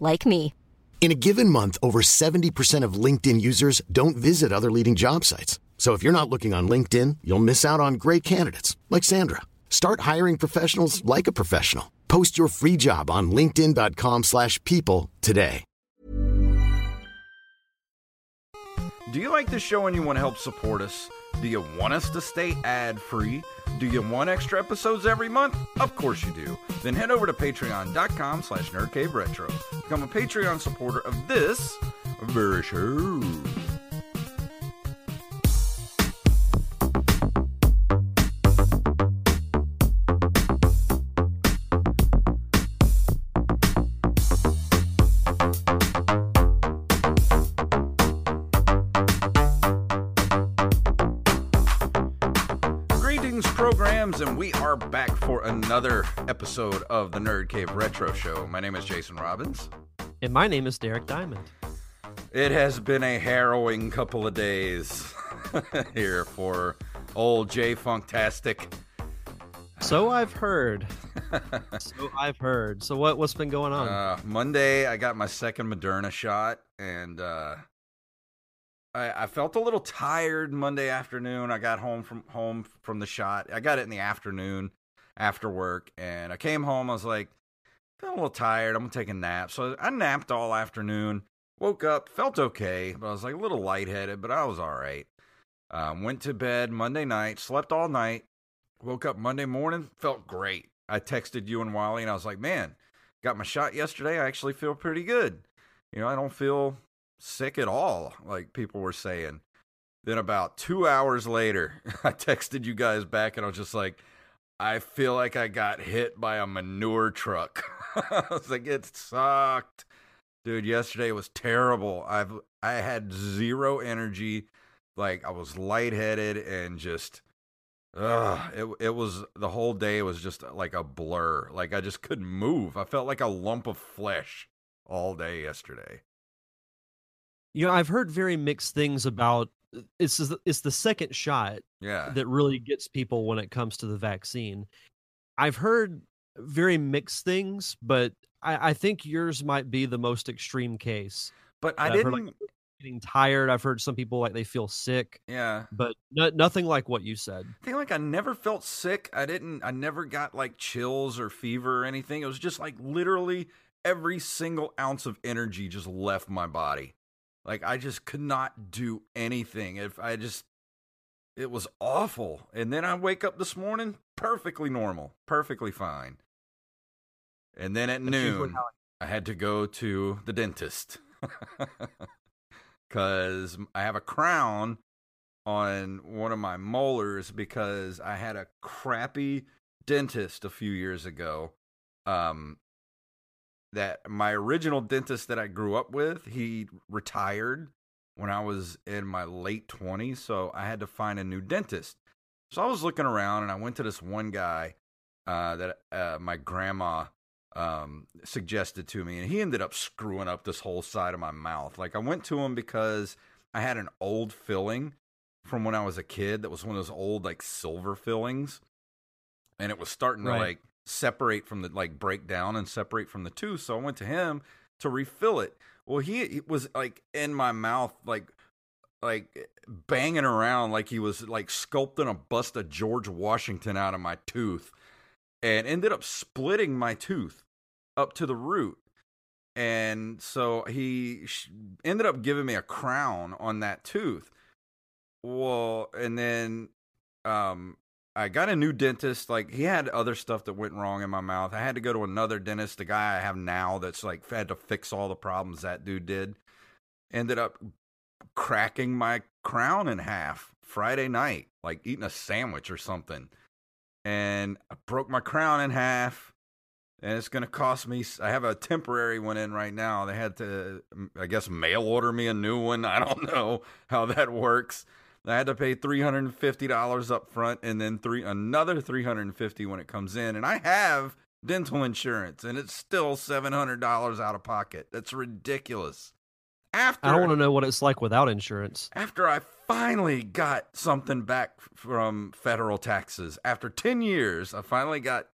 like me. In a given month, over 70% of LinkedIn users don't visit other leading job sites. So if you're not looking on LinkedIn, you'll miss out on great candidates like Sandra. Start hiring professionals like a professional. Post your free job on linkedin.com/people slash people today. Do you like the show and you want to help support us? Do you want us to stay ad free? Do you want extra episodes every month? Of course you do. Then head over to patreon.com slash nerdcaveretro. Become a Patreon supporter of this very show. Programs, and we are back for another episode of the Nerd Cave Retro Show. My name is Jason Robbins. And my name is Derek Diamond. It has been a harrowing couple of days here for old Jay Funktastic. So I've heard. so I've heard. So what what's been going on? Uh, Monday, I got my second Moderna shot, and uh, I, I felt a little tired Monday afternoon. I got home from home from the shot. I got it in the afternoon after work, and I came home. I was like, feeling a little tired. I'm gonna take a nap. So I napped all afternoon. Woke up, felt okay, but I was like a little lightheaded, but I was all right. Um, went to bed Monday night, slept all night. Woke up Monday morning, felt great. I texted you and Wally, and I was like, man, got my shot yesterday. I actually feel pretty good. You know, I don't feel sick at all, like people were saying. Then about two hours later, I texted you guys back, and I was just like, I feel like I got hit by a manure truck. I was like, it sucked. Dude, yesterday was terrible. I've I had zero energy. Like I was lightheaded and just Ugh, it it was the whole day was just uh, like a blur. Like I just couldn't move. I felt like a lump of flesh all day yesterday. You know, I've heard very mixed things about uh, it's the- it's the second shot Yeah. that really gets people when it comes to the vaccine. I've heard very mixed things, but I, I think yours might be the most extreme case. But I I've heard, didn't like, Getting tired. I've heard some people like they feel sick, yeah. but no, nothing like what you said. I think like I never felt sick. I didn't I never got like chills or fever or anything. It was just like literally every single ounce of energy just left my body. Like I just could not do anything. If I just it was awful. And then I wake up this morning perfectly normal, perfectly fine. And then at That's noon I had to go to the dentist. Cuz I have a crown on one of my molars because I had a crappy dentist a few years ago. Um, that my original dentist that I grew up with, he retired when I was in my late 20s, so I had to find a new dentist. So I was looking around and I went to this one guy uh, that uh, my grandma um, suggested to me, and he ended up screwing up this whole side of my mouth. Like I went to him because I had an old filling from when I was a kid that was one of those old like silver fillings, and it was starting Right. to like separate from the like break down and separate from the tooth. So I went to him to refill it. Well, he, he was like in my mouth, like like banging around like he was like sculpting a bust of George Washington out of my tooth, and ended up splitting my tooth up to the root. and so he ended up giving me a crown on that tooth. Well, and then um I got a new dentist. Like he had other stuff that went wrong in my mouth. I had to go to another dentist, the guy I have now that's like had to fix all the problems that dude did. Ended up cracking my crown in half Friday night, like eating a sandwich or something. And I broke my crown in half. And it's going to cost me. I have a temporary one in right now. They had to, I guess, mail order me a new one. I don't know how that works. I had to pay three hundred and fifty dollars up front, and then three another three hundred and fifty when it comes in. And I have dental insurance, and it's still seven hundred dollars out of pocket. That's ridiculous. After I don't want to know what it's like without insurance. after I finally got something back from federal taxes, after 10 years, I finally got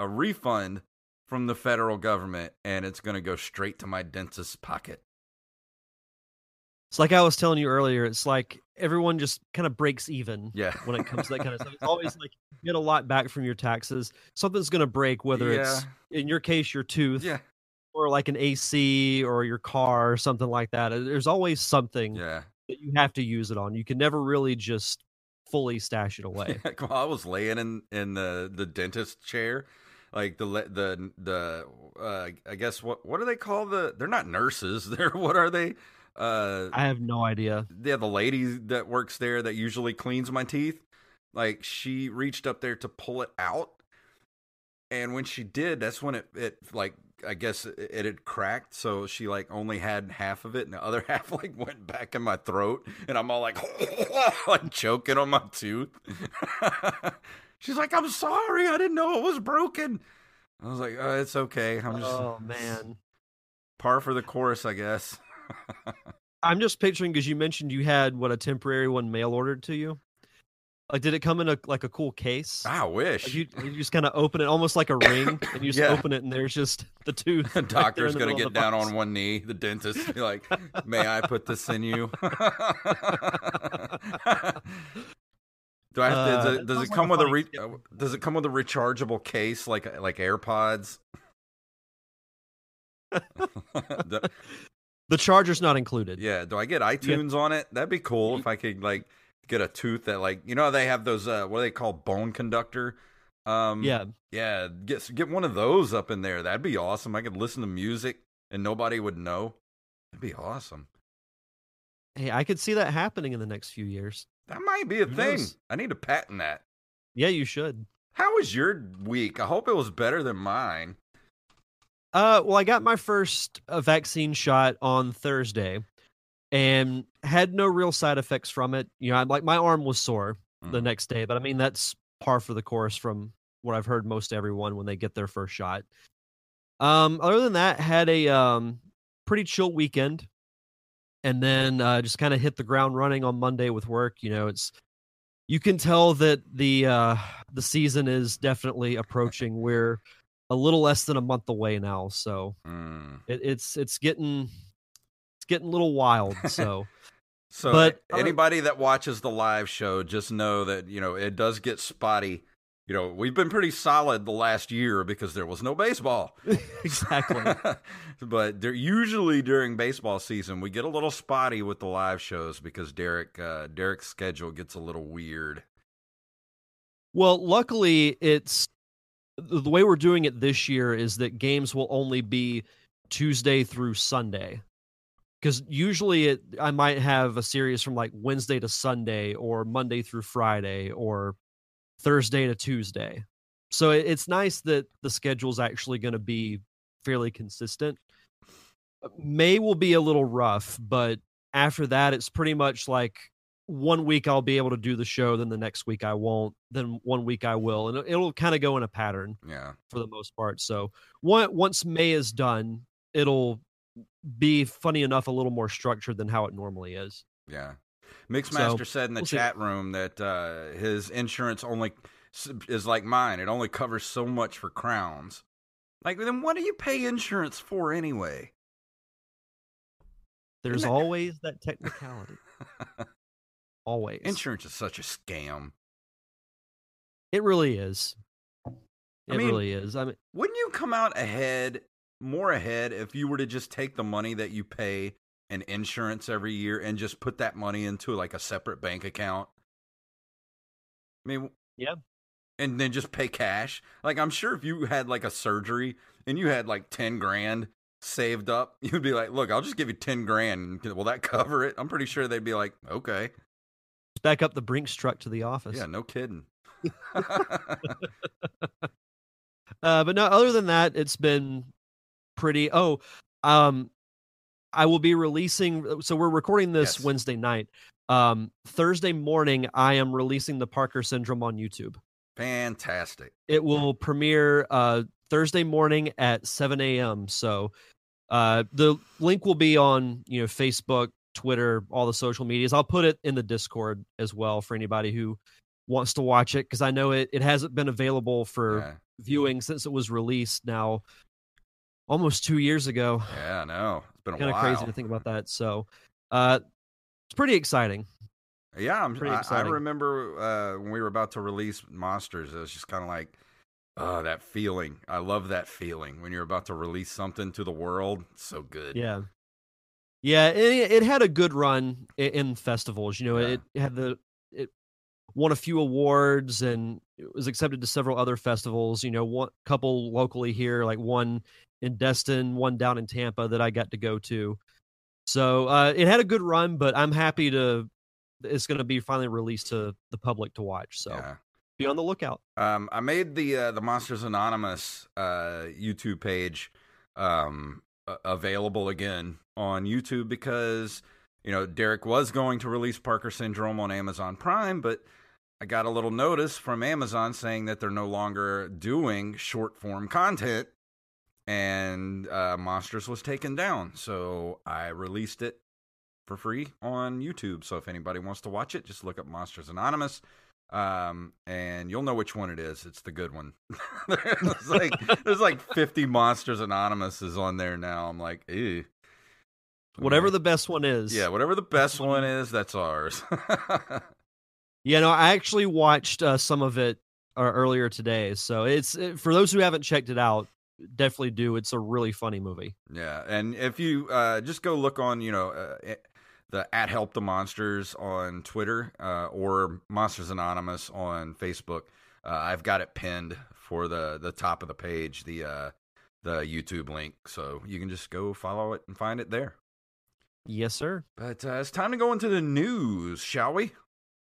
a refund from the federal government and it's going to go straight to my dentist's pocket. It's like I was telling you earlier. It's like everyone just kind of breaks even Yeah. when it comes to that kind of stuff. It's always like you get a lot back from your taxes. Something's going to break, whether it's in your case your tooth Yeah. or like an AC or your car or something like that. There's always something Yeah. that you have to use it on. You can never really just fully stash it away. Well, I was laying in, in the, the dentist chair. Like the the the uh, I guess what what do they call the they're not nurses they're what are they uh I have no idea. yeah, the lady that works there that usually cleans my teeth, like she reached up there to pull it out, and when she did, that's when it it like I guess it, it had cracked, so she like only had half of it, and the other half like went back in my throat, and I'm all like like choking on my tooth. She's like, "I'm sorry, I didn't know it was broken." I was like, oh, "It's okay, I'm just Oh man. par for the course, I guess." I'm just picturing because you mentioned you had what a temporary one mail ordered to you. Like, did it come in a like a cool case? I wish. Like you, you just kind of open it almost like a ring, and you just Yeah. open it, and there's just the tooth. The doctor's the gonna get down box. on one knee. The dentist be like, "May I put this in you?" Do I have to, Uh, does it, does sounds it come with a re, uh, does it come with a rechargeable case like like AirPods? The- charger's not included. yeah, do I get iTunes on it? That'd be cool if I could like get a tooth that like you know they have those uh what do they call bone conductor? Um yeah. yeah, get get one of those up in there. That'd be awesome. I could listen to music and nobody would know. That'd be awesome. Hey, I could see that happening in the next few years. That might be a Who thing. knows? I need to patent that. Yeah, you should. How was your week? I hope it was better than mine. Uh, well, I got my first uh, vaccine shot on Thursday, and had no real side effects from it. You know, I'm like my arm was sore the Mm. next day, but I mean that's par for the course from what I've heard most everyone when they get their first shot. Um, other than that, had a um pretty chill weekend, and then uh, just kind of hit the ground running on Monday with work. You know, it's you can tell that the uh the season is definitely approaching. We're a little less than a month away now, so Mm. it, it's it's getting it's getting a little wild. So So, But, uh, anybody that watches the live show, just know that you know it does get spotty. You know, we've been pretty solid the last year because there was no baseball. exactly. but there, usually during baseball season, we get a little spotty with the live shows because Derek uh, Derek's schedule gets a little weird. Well, luckily, it's the way we're doing it this year is that games will only be Tuesday through Sunday. Because usually it, I might have a series from like Wednesday to Sunday, or Monday through Friday, or Thursday to Tuesday. So it, it's nice that the schedule's actually going to be fairly consistent. May will be a little rough, but after that, it's pretty much like one week I'll be able to do the show, then the next week I won't, then one week I will, and it'll kind of go in a pattern Yeah. for the most part. So once May is done, it'll be funny enough a little more structured than how it normally is. Yeah. Mixmaster So, said in the we'll see. chat room that uh, his insurance only is like mine. It only covers so much for crowns. Like, then what do you pay insurance for anyway? There's that- always that technicality. Always. Insurance is such a scam. It really is. I It mean- really is. I mean, Wouldn't you come out ahead more ahead if you were to just take the money that you pay in insurance every year and just put that money into like a separate bank account. I mean, Yeah. and then just pay cash. Like I'm sure if you had like a surgery and you had like ten grand saved up, you'd be like, "Look, I'll just give you ten grand. Will that cover it?" I'm pretty sure they'd be like, "Okay, Back up the Brinks truck to the office. yeah, no kidding." Uh, but no, other than that, it's been pretty. Oh, um, I will be releasing. So we're recording this Yes. Wednesday night. Um, Thursday morning, I am releasing the Parker Syndrome on YouTube. Fantastic. It will premiere uh, Thursday morning at 7 a.m. So uh, the link will be on you know Facebook, Twitter, all the social medias. I'll put it in the Discord as well for anybody who wants to watch it because I know it, it hasn't been available for Yeah, viewing since it was released now almost two years ago. yeah, I know. It's been a Kind of crazy to think about that. So uh, it's pretty exciting. Yeah, I'm, Pretty I, I remember uh, when we were about to release Monsters. It was just kind of like, oh, that feeling. I love that feeling when you're about to release something to the world. It's so good. Yeah. Yeah, it, it had a good run i- in festivals. You know, Yeah. it had the it won a few awards and it was accepted to several other festivals. You know, one couple locally here, like one in Destin, one down in Tampa that I got to go to. So uh, it had a good run, but I'm happy to. It's going to be finally released to the public to watch. So Yeah. be on the lookout. Um, I made the uh, the Monsters Anonymous uh, YouTube page um, available again on YouTube because you know Derek was going to release Parker Syndrome on Amazon Prime, but I got a little notice from Amazon saying that they're no longer doing short form content, and uh, Monsters was taken down. So I released it for free on YouTube. So if anybody wants to watch it, just look up Monsters Anonymous um, and you'll know which one it is. It's the good one. there's like there's like 50 Monsters Anonymous is on there now. I'm like, ew. Whatever the best one is. yeah, whatever the best one is, that's ours. Yeah, no, I actually watched uh, some of it uh, earlier today. So it's it, for those who haven't checked it out, definitely do. It's a really funny movie. yeah, and if you uh, just go look on, you know, uh, the at Help the Monsters on Twitter uh, or Monsters Anonymous on Facebook, uh, I've got it pinned for the the top of the page, the uh, the YouTube link, so you can just go follow it and find it there. Yes, sir. But uh, it's time to go into the news, shall we?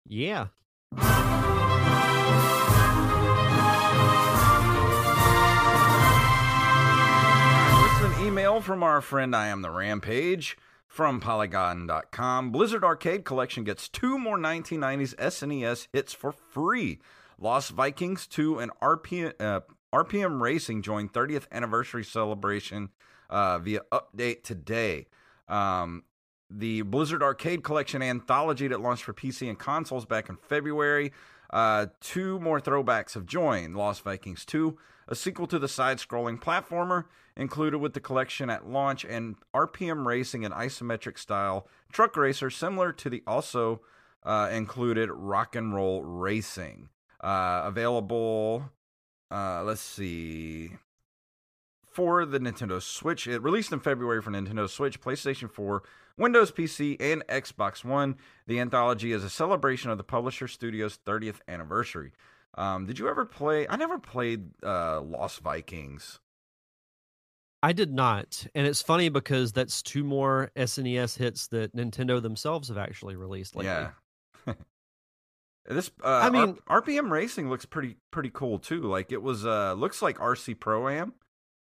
Yeah. This is an email from our friend I Am the Rampage from Polygon.com. Blizzard Arcade Collection gets two more 1990s SNES hits for free. Lost Vikings 2 and RPM, uh, RPM Racing join 30th anniversary celebration uh, via update today. Um, the Blizzard Arcade Collection anthology that launched for PC and consoles back in February. Uh, two more throwbacks have joined Lost Vikings 2, a sequel to the side scrolling platformer included with the collection at launch, and RPM Racing, an isometric style truck racer similar to the also uh, included Rock and Roll Racing. Uh, available, uh, let's see, for the Nintendo Switch. It released in February for Nintendo Switch, PlayStation 4, Windows PC, and Xbox One. The anthology is a celebration of the publisher studio's 30th anniversary. Um, did you ever play? I never played uh, Lost Vikings. I did not. And it's funny because that's two more SNES hits that Nintendo themselves have actually released lately. Yeah. this uh, I mean- R- RPM Racing looks pretty pretty cool too. Like it was uh looks like RC Pro Am,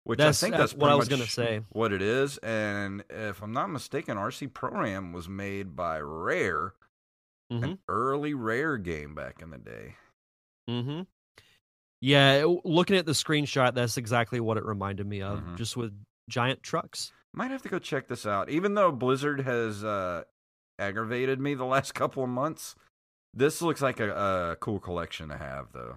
which I think that's that's what I was gonna say. What it is, and if I'm not mistaken, RC Pro Am was made by Rare, Mm-hmm. an early Rare game back in the day. Mm-hmm. Yeah, looking at the screenshot, that's exactly what it reminded me of, Mhm. just with giant trucks. Might have to go check this out. Even though Blizzard has uh, aggravated me the last couple of months, this looks like a, a cool collection to have, though.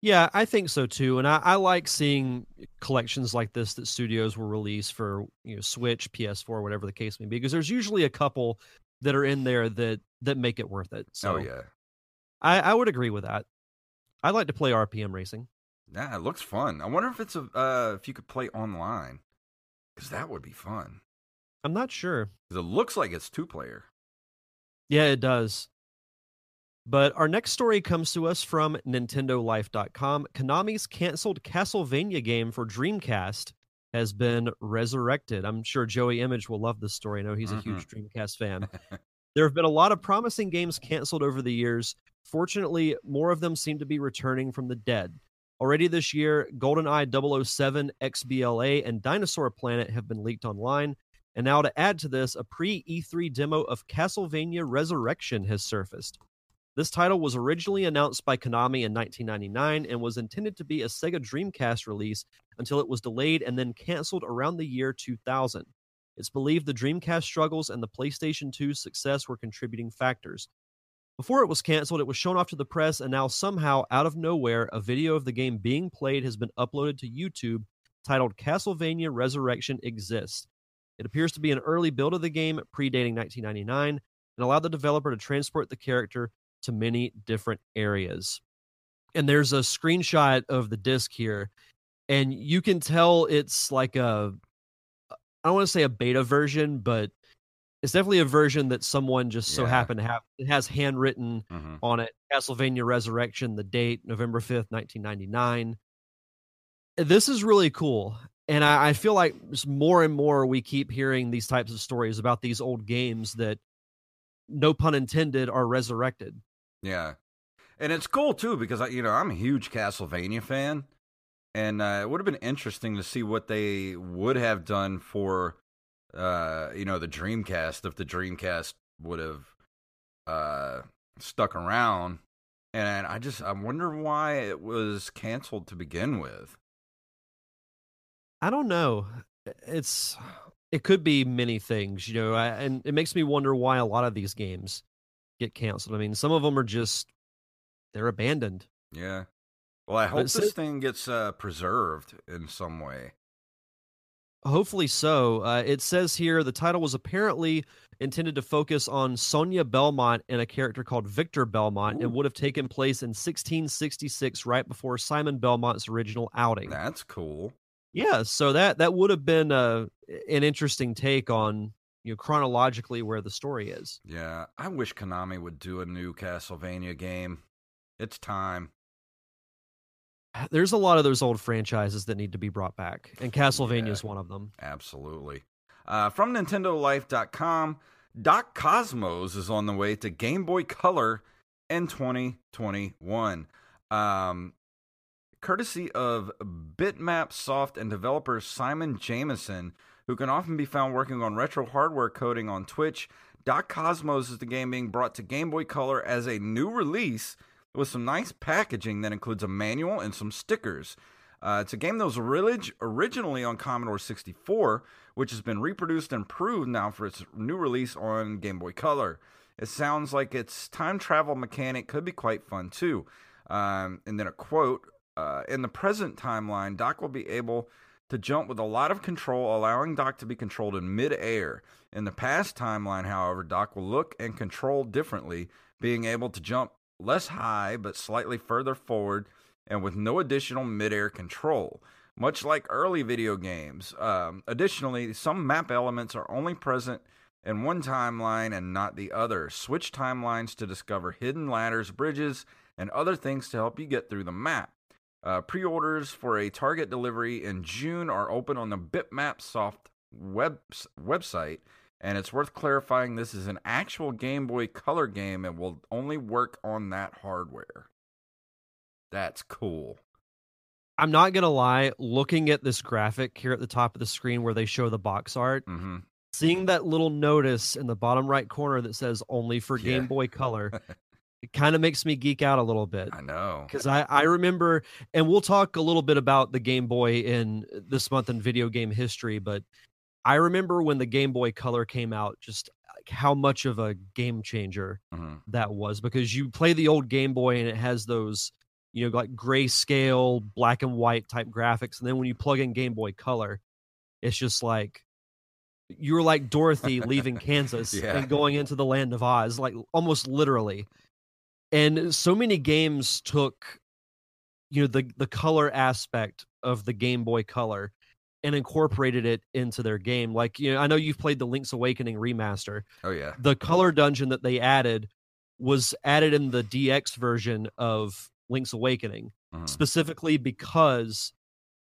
Yeah, I think so too. And I, I like seeing collections like this that studios will release for you know Switch, PS4, whatever the case may be, because there's usually a couple that are in there that that make it worth it. So oh yeah, I, I would agree with that. I'd like to play RPM racing. Yeah, it looks fun. I wonder if it's a uh, if you could play online, because that would be fun. I'm not sure. 'Cause it looks like it's two player. Yeah, it does. But our next story comes to us from NintendoLife.com. Konami's canceled Castlevania game for Dreamcast has been resurrected. I'm sure Joey Image will love this story. I know he's a huge Dreamcast fan. there have been a lot of promising games canceled over the years. Fortunately, more of them seem to be returning from the dead. Already this year, GoldenEye 007, XBLA, and Dinosaur Planet have been leaked online. And now, to add to this, a pre E3 demo of Castlevania Resurrection has surfaced. This title was originally announced by Konami in 1999 and was intended to be a Sega Dreamcast release until it was delayed and then canceled around the year 2000. It's believed the Dreamcast struggles and the PlayStation 2's success were contributing factors. Before it was canceled, it was shown off to the press, and now somehow, out of nowhere, a video of the game being played has been uploaded to YouTube titled Castlevania Resurrection Exists. It appears to be an early build of the game, predating 1999, and allowed the developer to transport the character to many different areas. And there's a screenshot of the disc here, and you can tell it's like a I don't want to say a beta version, but it's definitely a version that someone just so Yeah. happened to have. It has handwritten Mhm. on it Castlevania Resurrection, the date, November 5th, 1999. This is really cool. And I, I feel like more and more we keep hearing these types of stories about these old games that, no pun intended, are resurrected. Yeah, and it's cool too because I, you know, I'm a huge Castlevania fan, and uh, it would have been interesting to see what they would have done for, uh, you know, the Dreamcast if the Dreamcast would have uh, stuck around. And I just I wonder why it was canceled to begin with. I don't know. It's it could be many things, you know, I, and it makes me wonder why a lot of these games get canceled. I mean, some of them are just they're abandoned. Yeah. Well, I hope this thing gets uh, preserved in some way. Hopefully so. Uh, it says here the title was apparently intended to focus on Sonia Belmont and a character called Victor Belmont and would have taken place in 1666, right before Simon Belmont's original outing. That's cool. Yeah, so that that would have been uh, an interesting take on you know chronologically where the story is. Yeah, I wish Konami would do a new Castlevania game. It's time. There's a lot of those old franchises that need to be brought back, and Castlevania is Yeah. one of them. Absolutely. Uh, from NintendoLife.com, Doc Cosmos is on the way to Game Boy Color in 2021. Um, courtesy of Bitmap Soft and developer Simon Jameson, who can often be found working on retro hardware coding on Twitch. Doc Cosmos is the game being brought to Game Boy Color as a new release with some nice packaging that includes a manual and some stickers. Uh, it's a game that was orig- originally on Commodore 64, which has been reproduced and improved now for its new release on Game Boy Color. It sounds like its time travel mechanic could be quite fun too. Um, and then a quote uh, In the present timeline, Doc will be able to jump with a lot of control, allowing Doc to be controlled in midair. In the past timeline, however, Doc will look and control differently, being able to jump less high but slightly further forward and with no additional midair control, much like early video games. Um, additionally, some map elements are only present in one timeline and not the other. Switch timelines to discover hidden ladders, bridges, and other things to help you get through the map. Uh, Pre orders for a target delivery in June are open on the Bitmap Soft web- website, and it's worth clarifying this is an actual Game Boy Color game and will only work on that hardware. That's cool. I'm not gonna lie, looking at this graphic here at the top of the screen where they show the box art, hmm seeing that little notice in the bottom right corner that says only for Yeah. Game Boy Color, it kind of makes me geek out a little bit. I know. Because I, I remember, and we'll talk a little bit about the Game Boy in this month in video game history, but I remember when the Game Boy Color came out, just like how much of a game changer hmm that was because you play the old Game Boy and it has those, you know, like grayscale, black and white type graphics. And then when you plug in Game Boy Color, it's just like you're like Dorothy leaving Kansas Yeah. and going into the land of Oz, like almost literally. And so many games took you know the the color aspect of the Game Boy Color and incorporated it into their game. Like you know, I know you've played the Link's Awakening remaster. Oh yeah. The color dungeon that they added was added in the DX version of Link's Awakening Mhm. specifically because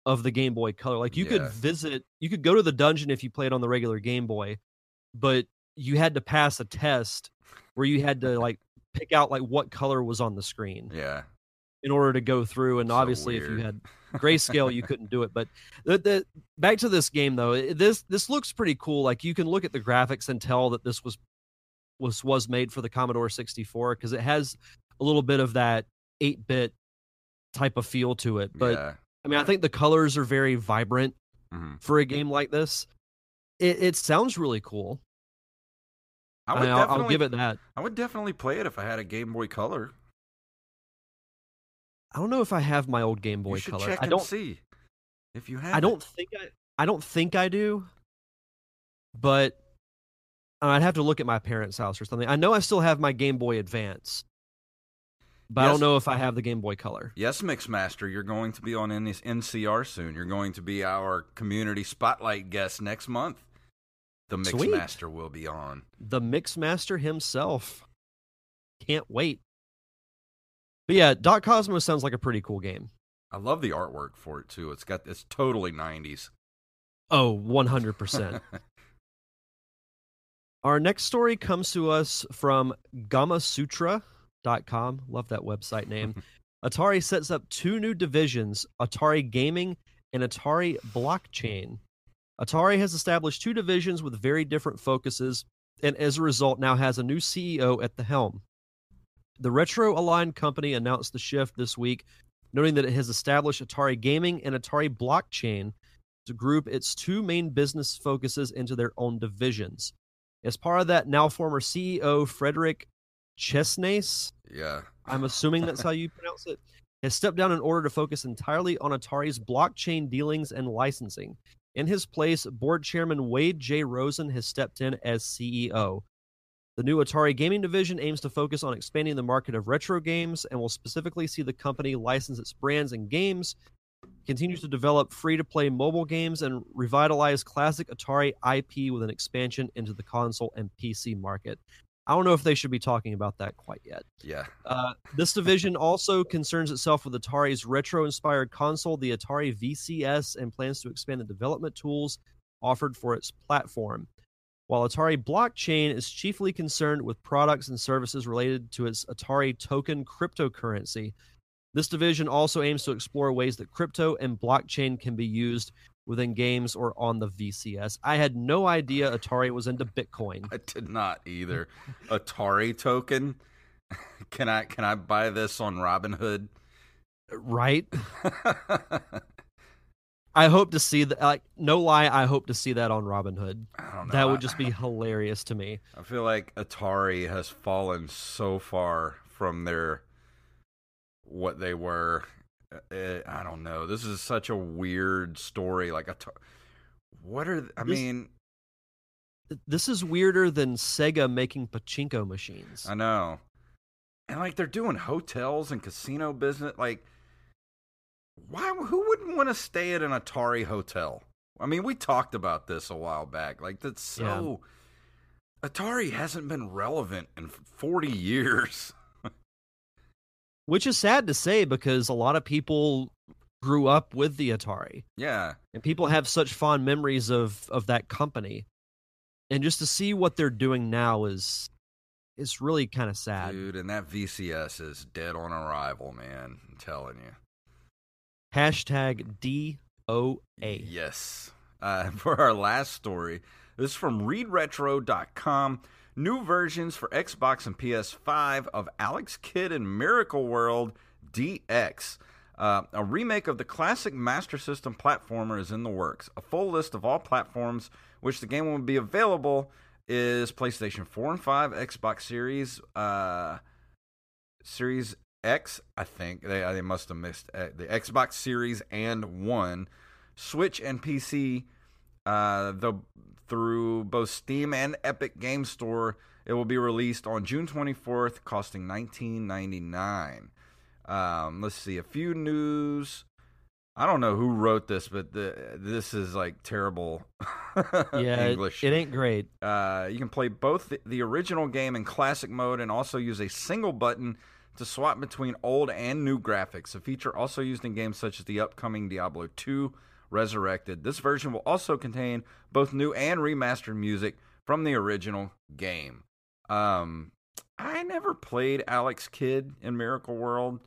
of the Game Boy Color. Like you could visit, you could go to the dungeon if you played on the regular Game Boy, but you had to pass a test where you had to like pick out like what color was on the screen Yeah. in order to go through. And So obviously, if you had grayscale, you couldn't do it. But the, the back to this game though, this this looks pretty cool. Like you can look at the graphics and tell that this was was was made for the Commodore 64 because it has a little bit of that 8 bit type of feel to it. But yeah. I mean, I think the colors are very vibrant Mhm. for a game like this. It, it sounds really cool. I I would will definitely give it that. I would definitely play it if I had a Game Boy Color. I don't know if I have my old Game Boy you should Color. check I don't. see if you have. I don't think I. I don't think I do. But I'd have to look at my parents' house or something. I know I still have my Game Boy Advance, but I don't know if I have the Game Boy Color. Yes, Mixmaster, you're going to be on NCR soon. You're going to be our community spotlight guest next month. The Sweet. Mixmaster will be on. The Mixmaster himself. Can't wait. But yeah, Doc Cosmos sounds like a pretty cool game. I love the artwork for it too. It's got it's totally 90s. Oh, 100%. Our next story comes to us from gamasutra.com. Love that website name. Atari sets up two new divisions Atari Gaming and Atari Blockchain. Atari has established two divisions with very different focuses, and as a result, now has a new CEO at the helm. The retro aligned company announced the shift this week, noting that it has established Atari Gaming and Atari Blockchain to group its two main business focuses into their own divisions. As part of that, now former CEO Frederick Chesnais, Yeah. I'm assuming that's how you pronounce it, has stepped down in order to focus entirely on Atari's blockchain dealings and licensing. In his place, board chairman Wade J. Rosen has stepped in as CEO. The new Atari gaming division aims to focus on expanding the market of retro games and will specifically see the company license its brands and games, continue to develop free to play mobile games, and revitalize classic Atari IP with an expansion into the console and PC market. I don't know if they should be talking about that quite yet. Yeah. Uh, this division also concerns itself with Atari's retro inspired console, the Atari VCS, and plans to expand the development tools offered for its platform. While Atari Blockchain is chiefly concerned with products and services related to its Atari token cryptocurrency, this division also aims to explore ways that crypto and blockchain can be used within games or on the VCS. I had no idea Atari was into Bitcoin. I did not either. Atari token. Can I can I buy this on Robinhood? Right? I hope to see that. Like, no lie, I hope to see that on Robinhood. Don't know. That would just be hilarious to me. I feel like Atari has fallen so far from their what they were. Uh, I don't know. This is such a weird story. Like Atari, what are I This- mean? This is weirder than Sega making pachinko machines. I know, and like they're doing hotels and casino business. Like, why? Who wouldn't want to stay at an Atari hotel? I mean, we talked about this a while back. Like that's so. Atari hasn't been relevant in forty years. Which is sad to say because a lot of people grew up with the Atari Yeah. and people have such fond memories of of that company. And just to see what they're doing now is is really kind of sad. Dude, and that VCS is dead on arrival, man. I'm telling you. Hashtag DOA. Yes. Uh, for our last story, this is from ReadRetro.com. New versions for Xbox and PS5 of Alex Kidd in Miracle World DX. Uh, a remake of the classic Master System platformer is in the works. A full list of all platforms which the game will be available is PlayStation 4 and 5, Xbox Series, uh, Series X, I think. They, they must have missed uh, the Xbox Series and 1, Switch and PC, uh, the, through both Steam and Epic Game Store. It will be released on June 24th, costing $19.99. Um, let's see a few news. I don't know who wrote this, but the, this is like terrible Yeah, it- English. It, ain't great. Uh, you can play both the, the original game in classic mode and also use a single button to swap between old and new graphics. A feature also used in games such as the upcoming Diablo 2 Resurrected. This version will also contain both new and remastered music from the original game. Um, I never played Alex Kidd in Miracle World,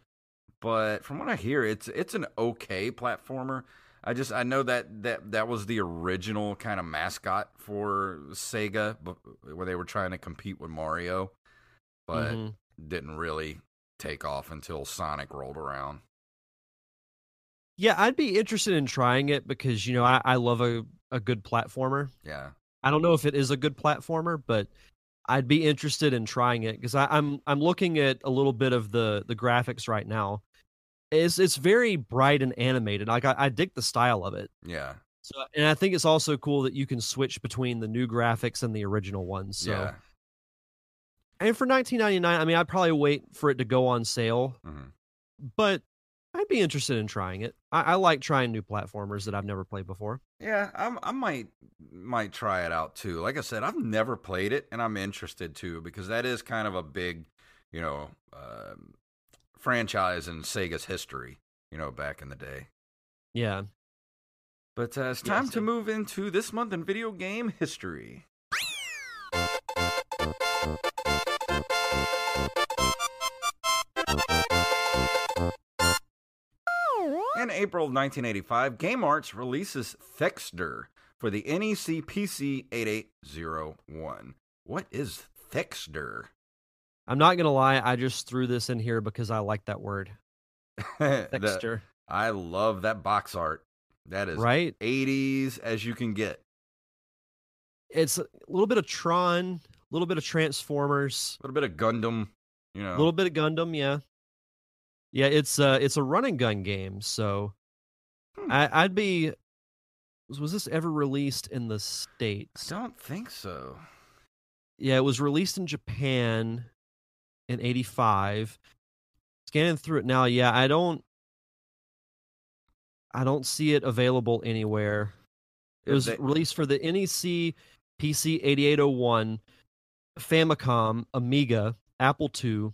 but from what I hear, it's it's an okay platformer. I just I know that that that was the original kind of mascot for Sega, where they were trying to compete with Mario, but Mhm. didn't really take off until Sonic rolled around. Yeah, I'd be interested in trying it because you know I, I love a, a good platformer. Yeah, I don't know if it is a good platformer, but I'd be interested in trying it because I'm I'm looking at a little bit of the the graphics right now. It's it's very bright and animated. Like I, I dig the style of it. yeah, So and I think it's also cool that you can switch between the new graphics and the original ones. So yeah. And for 19.99, I mean I'd probably wait for it to go on sale, Mhm. but I'd be interested in trying it. I, I like trying new platformers that I've never played before. Yeah, I'm, I might might try it out too. Like I said, I've never played it, and I'm interested too because that is kind of a big, you know, um franchise in Sega's history. You know, back in the day. Yeah. But uh, it's time to move into this month in video game history. In April of 1985, Game Arts releases Thexter for the NEC PC 8801. What is Thexter? I'm not gonna lie, I just threw this in here because I like that word. The- I love that box art. That is right? 80s as you can get. It's a little bit of Tron, a little bit of Transformers, A little bit of Gundam, you know. a little bit of Gundam, yeah. Yeah, it's uh it's a run and gun game, so Hmm. I, I'd be was this ever released in the States? I don't think so. Yeah, it was released in Japan in eighty five. Scanning through it now, yeah, I don't I don't see it available anywhere. It was they- released for the NEC PC 8801, Famicom, Amiga, Apple II,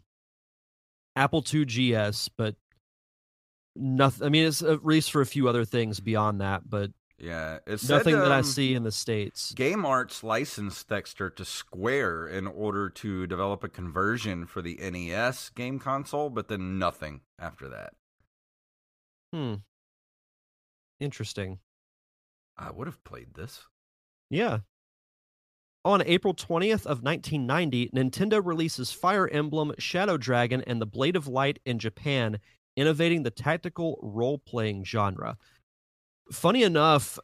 Apple II GS, but nothing. I mean, it's released for a few other things beyond that, but Yeah, it said, nothing that I um, see in the states. Game Arts licensed Thexter to Square in order to develop a conversion for the NES game console, but then nothing after that. Hmm. Interesting. I would have played this. Yeah. On April 20th of 1990, Nintendo releases Fire Emblem, Shadow Dragon, and the Blade of Light in Japan, innovating the tactical role-playing genre. Funny enough,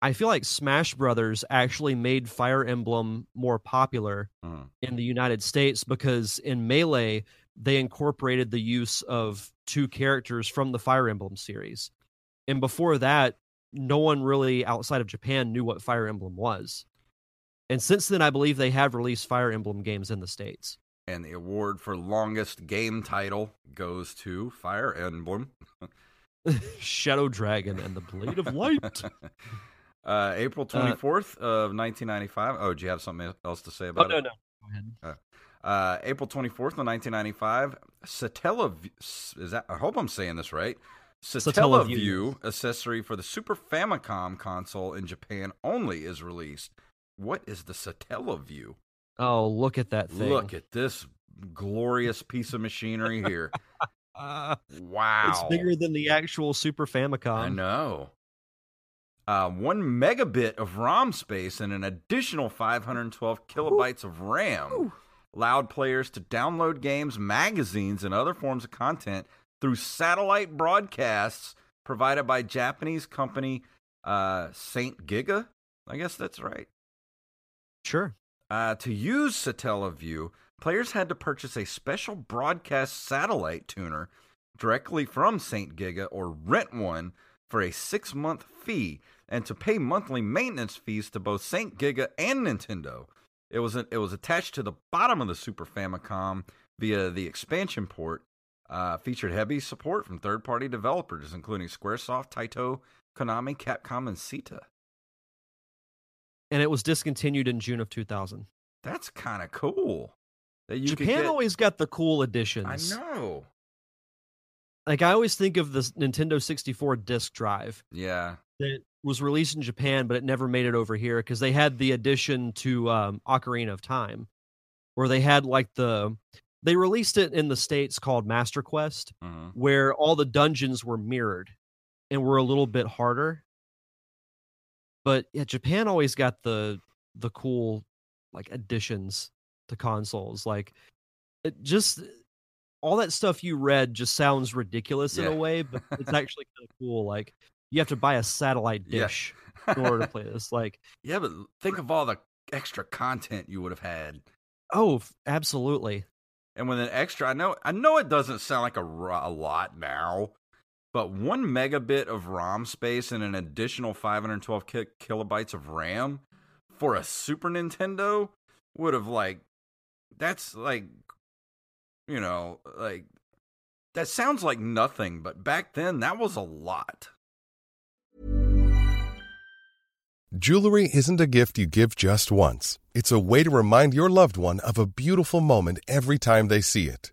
I feel like Smash Brothers actually made Fire Emblem more popular Mhm. in the United States because in Melee they incorporated the use of two characters from the Fire Emblem series. And before that, no one really outside of Japan knew what Fire Emblem was. And since then I believe they have released Fire Emblem games in the states. And the award for longest game title goes to Fire Emblem. Shadow Dragon and the Blade of Light. uh, April 24th of 1995. Oh, do you have something else to say oh about no it? no. Go ahead. Uh, April 24th of 1995, Satellaview, is that, I hope I'm saying this right. Satellaview. Satellaview accessory for the Super Famicom console in Japan only is released. What is the Satellaview? Oh, look at that thing. Look at this glorious piece of machinery here. Uh, Wow. It's bigger than the actual Super Famicom. I know. Uh, one megabit of ROM space and an additional 512 kilobytes of RAM allowed players to download games, magazines, and other forms of content through satellite broadcasts provided by Japanese company uh, Saint Giga. I guess that's right. Sure. Uh, to use Satellaview, players had to purchase a special broadcast satellite tuner directly from St. Giga or rent one for a six month fee and to pay monthly maintenance fees to both St. Giga and Nintendo. It was, it was attached to the bottom of the Super Famicom via the expansion port Uh, featured heavy support from third party developers, including Squaresoft, Taito, Konami, Capcom, and Seta. And it was discontinued in June of 2000. That's kind of cool. That you Japan get- always got the cool I editions. know. Like I always think of the Nintendo 64 disc drive Yeah. that was released in Japan, but it never made it over here because they had the addition to um, Ocarina of Time, where they had like the they released it in the states called Master Quest, Mhm. where all the dungeons were mirrored and were a little bit harder. But yeah, Japan always got the the cool like additions to consoles. Like it just all that stuff you read just sounds ridiculous in a way, but it's actually kind of cool. Like you have to buy a satellite Yeah. dish in order to play this. Like, yeah, but think of all the extra content you would have had. oh, absolutely. And with an extra, I know, I know it doesn't sound like a, a lot now, but one megabit of ROM space and an additional 512 ki- kilobytes of RAM for a Super Nintendo would have like, that's like, you know, like that sounds like nothing, but back then that was a lot. Jewelry isn't a gift you give just once. It's a way to remind your loved one of a beautiful moment every time they see it.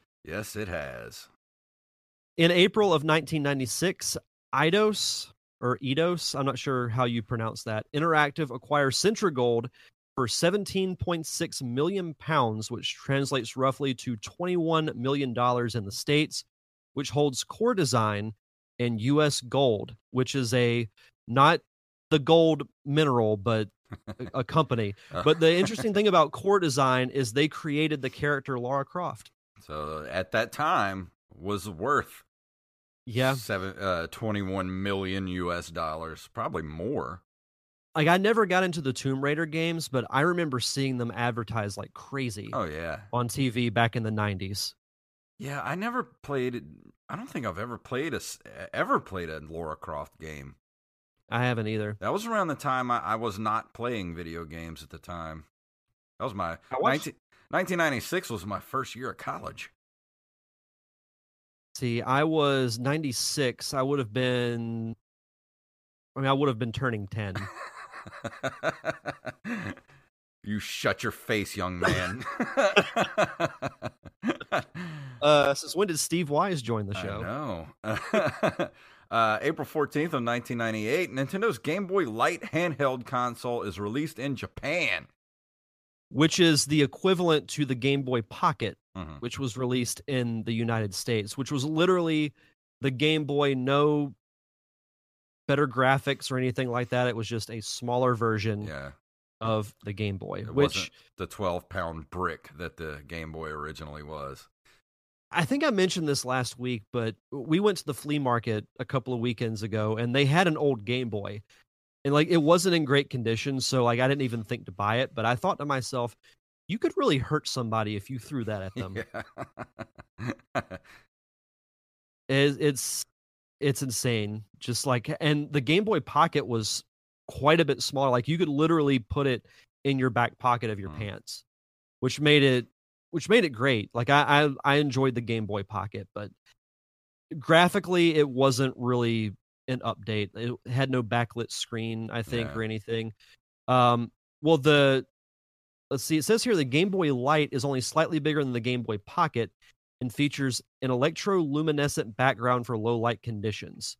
Yes, it has. In April of 1996, Eidos or Eidos, I'm not sure how you pronounce that, Interactive acquires CentreGold for 17.6 million pounds, which translates roughly to 21 million dollars in the states, which holds core design and US Gold, which is a not the gold mineral, but a- a company. Uh. But the interesting thing about core design is they created the character Lara Croft. So at that time was worth Yeah. seven uh 21 million US dollars, probably more. like I never got into the Tomb Raider games, but I remember seeing them advertised like crazy Oh yeah. on TV back in the 90s. Yeah, I never played. I don't think I've ever played a ever played a Laura Croft game. I haven't either. That was around the time I, I was not playing video games at the time. That was my I watched- 19, 1996 was my first year of college. See, I was 96. I would have been I mean, I would have been turning 10. you shut your face, young man. uh since when did Steve Wise join the show? know. uh, April 14th of 1998, Nintendo's Game Boy Light handheld console is released in Japan. Which is the equivalent to the Game Boy Pocket, Mhm. which was released in the United States, which was literally the Game Boy no better graphics or anything like that. It was just a smaller version Yeah. of the Game Boy, It which the 12 pound brick that the Game Boy originally was. I think I mentioned this last week, but we went to the flea market a couple of weekends ago and they had an old Game Boy. And like it wasn't in great condition, so like I didn't even think to buy it, but I thought to myself, you could really hurt somebody if you threw that at them. Yeah. It- it's it's insane. Just like and the Game Boy Pocket was quite a bit smaller. Like you could literally put it in your back pocket of your Mm. pants, which made it which made it great. Like I, I I enjoyed the Game Boy Pocket, but graphically it wasn't really an update. It had no backlit screen, I think, Yeah. or anything. Um well the let's see, it says here the Game Boy Light is only slightly bigger than the Game Boy Pocket and features an electroluminescent background for low light conditions.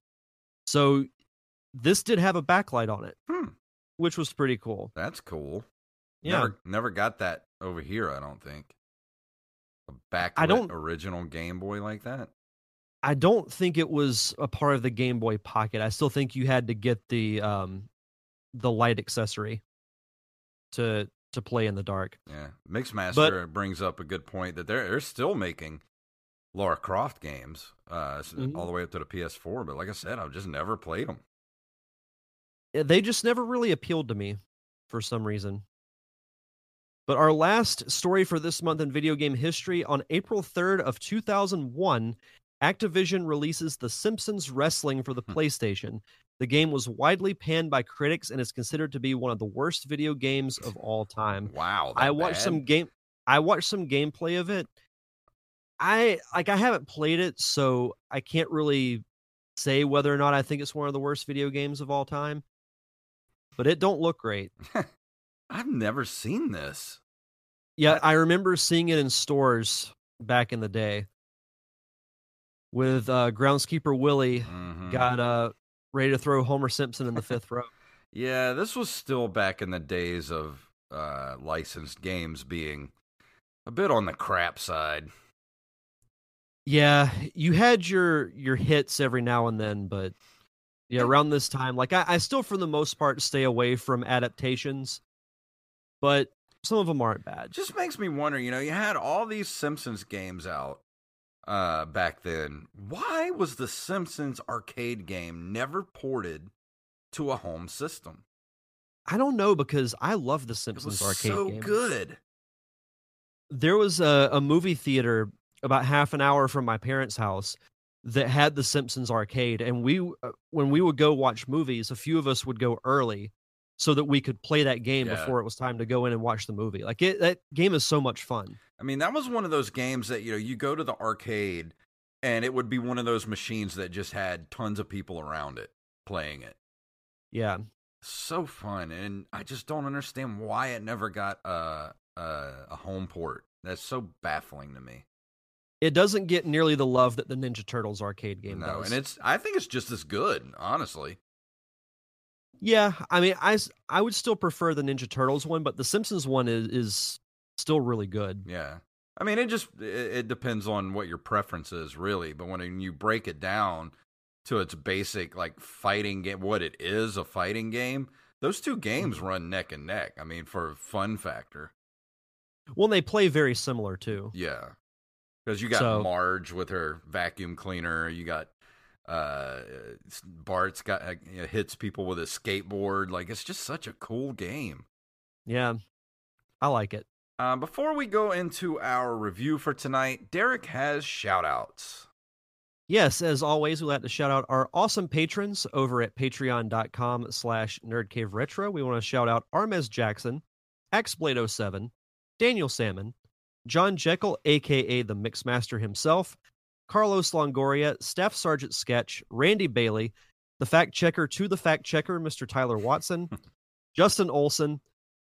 So this did have a backlight on it, Hmm. which was pretty cool. That's cool. Yeah. Never, never got that over here. I don't think a backlit I don't- original Game Boy like that. I don't think it was a part of the Game Boy Pocket. I still think you had to get the um the light accessory to to play in the dark. Yeah, Mixmaster brings up a good point that they're they're still making Lara Croft games, uh, Mhm. all the way up to the PS4. But like I said, I've just never played them. They just never really appealed to me for some reason. But our last story for this month in video game history on April 3rd of 2001, Activision releases The Simpsons Wrestling for the Hmm. PlayStation. The game was widely panned by critics and is considered to be one of the worst video games of all time. Wow, I watched bad? some game I watched some gameplay of it. I like I haven't played it, so I can't really say whether or not I think it's one of the worst video games of all time. But it don't look great. I've never seen this. Yeah, I remember seeing it in stores back in the day. With uh groundskeeper Willie Mhm. got uh ready to throw Homer Simpson in the fifth row. Yeah, this was still back in the days of uh, licensed games being a bit on the crap side. Yeah, you had your your hits every now and then, but yeah, around this time, like I, I still for the most part stay away from adaptations, but some of them aren't bad. just makes me wonder you know you had all these simpsons games out uh back then why was the simpsons arcade game never ported to a home system I don't know because I love the Simpsons arcade so game. So good There was a, a movie theater about half an hour from my parents' house that had the Simpsons arcade, and we uh, when we would go watch movies, a few of us would go early so that we could play that game Yeah. before it was time to go in and watch the movie. Like it, that game is so much fun. i mean that was one of those games that you know you go to the arcade and it would be one of those machines that just had tons of people around it playing it Yeah. so fun and i just don't understand why it never got a a, a home port that's so baffling to me It doesn't get nearly the love that the Ninja Turtles arcade game no does. and it's i think it's just as good honestly yeah, I mean, I I would still prefer the Ninja Turtles one, but the Simpsons one is, is still really good. Yeah. I mean, it just it, it depends on what your preference is, really. But when you break it down to its basic like fighting game, what it is a fighting game, those two games Mm-hmm. run neck and neck. I mean, for fun factor, Well, they play very similar too. yeah. Because you got So- Marge with her vacuum cleaner, you got uh Bart's got uh, hits people with a skateboard. Like it's just such a cool game. Yeah, I like it. Uh, before we go into our review for tonight, Derek has shout outs. Yes, as always, we'd like to shout out our awesome patrons over at patreon.com slash nerdcaveretro. We want to shout out Armez Jackson, Axblade07, Daniel Salmon, John Jekyll, aka the Mixmaster himself, Carlos Longoria, Staff Sergeant Sketch, Randy Bailey, the fact checker to the fact checker, Mr. Tyler Watson, Justin Olson,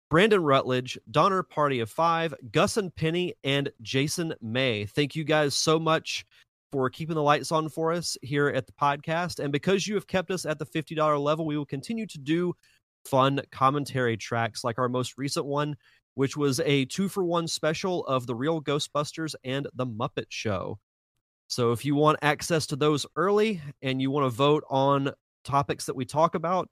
Brandon Rutledge, Donner Party of Five, Gus and Penny, and Jason May. Thank you guys so much for keeping the lights on for us here at the podcast. And because you have kept us at the $50 level, we will continue to do fun commentary tracks like our most recent one, which was a two for one special of The Real Ghostbusters and The Muppet Show. So if you want access to those early and you want to vote on topics that we talk about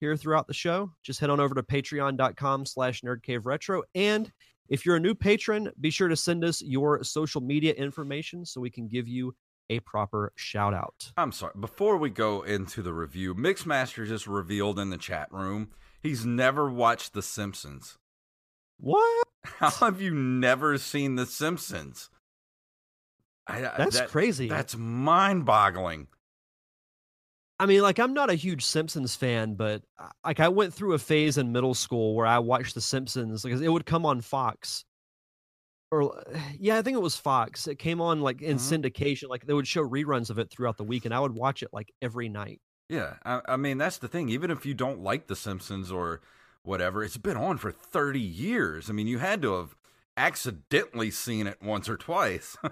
here throughout the show, just head on over to patreon.com slash nerdcaveretro. And if you're a new patron, be sure to send us your social media information so we can give you a proper shout out. I'm sorry. Before we go into the review, Mixmaster just revealed in the chat room he's never watched The Simpsons. What? How have you never seen The Simpsons? I, That's that- crazy. That's mind boggling. I mean, like I'm not a huge Simpsons fan, but uh, like I went through a phase in middle school where I watched The Simpsons because it would come on Fox. Or yeah, I think it was Fox. It came on like in Mhm. syndication. Like they would show reruns of it throughout the week, and I would watch it like every night. Yeah. I, I mean, that's the thing. Even if you don't like The Simpsons or whatever, it's been on for 30 years. I mean, you had to have accidentally seen it once or twice.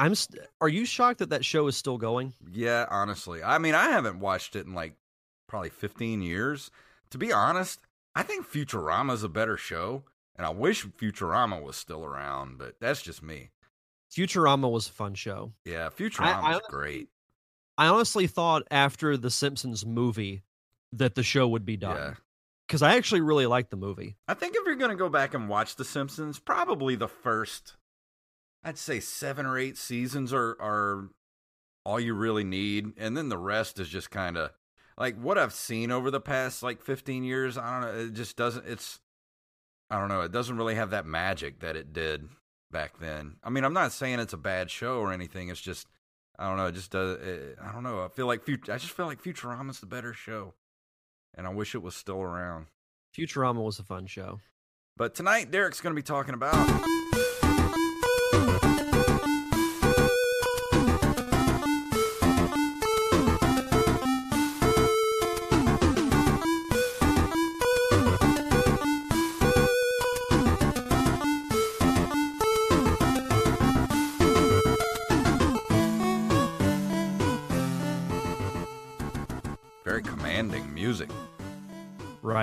I'm. St- are you shocked that that show is still going? Yeah, honestly. I mean, I haven't watched it in like probably 15 years. To be honest, I think Futurama's a better show, and I wish Futurama was still around, but that's just me. Futurama was a fun show. Yeah, Futurama was great. I honestly thought after the Simpsons movie that the show would be Yeah. done because I actually really liked the movie. I think if you're going to go back and watch The Simpsons, probably the first, I'd say seven or eight seasons are, are all you really need. And then the rest is just kind of like what I've seen over the past like 15 years. I don't know. It just doesn't, it's, I don't know. It doesn't really have that magic that it did back then. I mean, I'm not saying it's a bad show or anything. It's just, I don't know. It just does, it, I don't know. I feel like, Fut- I just feel like Futurama's the better show. And I wish it was still around. Futurama was a fun show. But tonight, Derek's going to be talking about.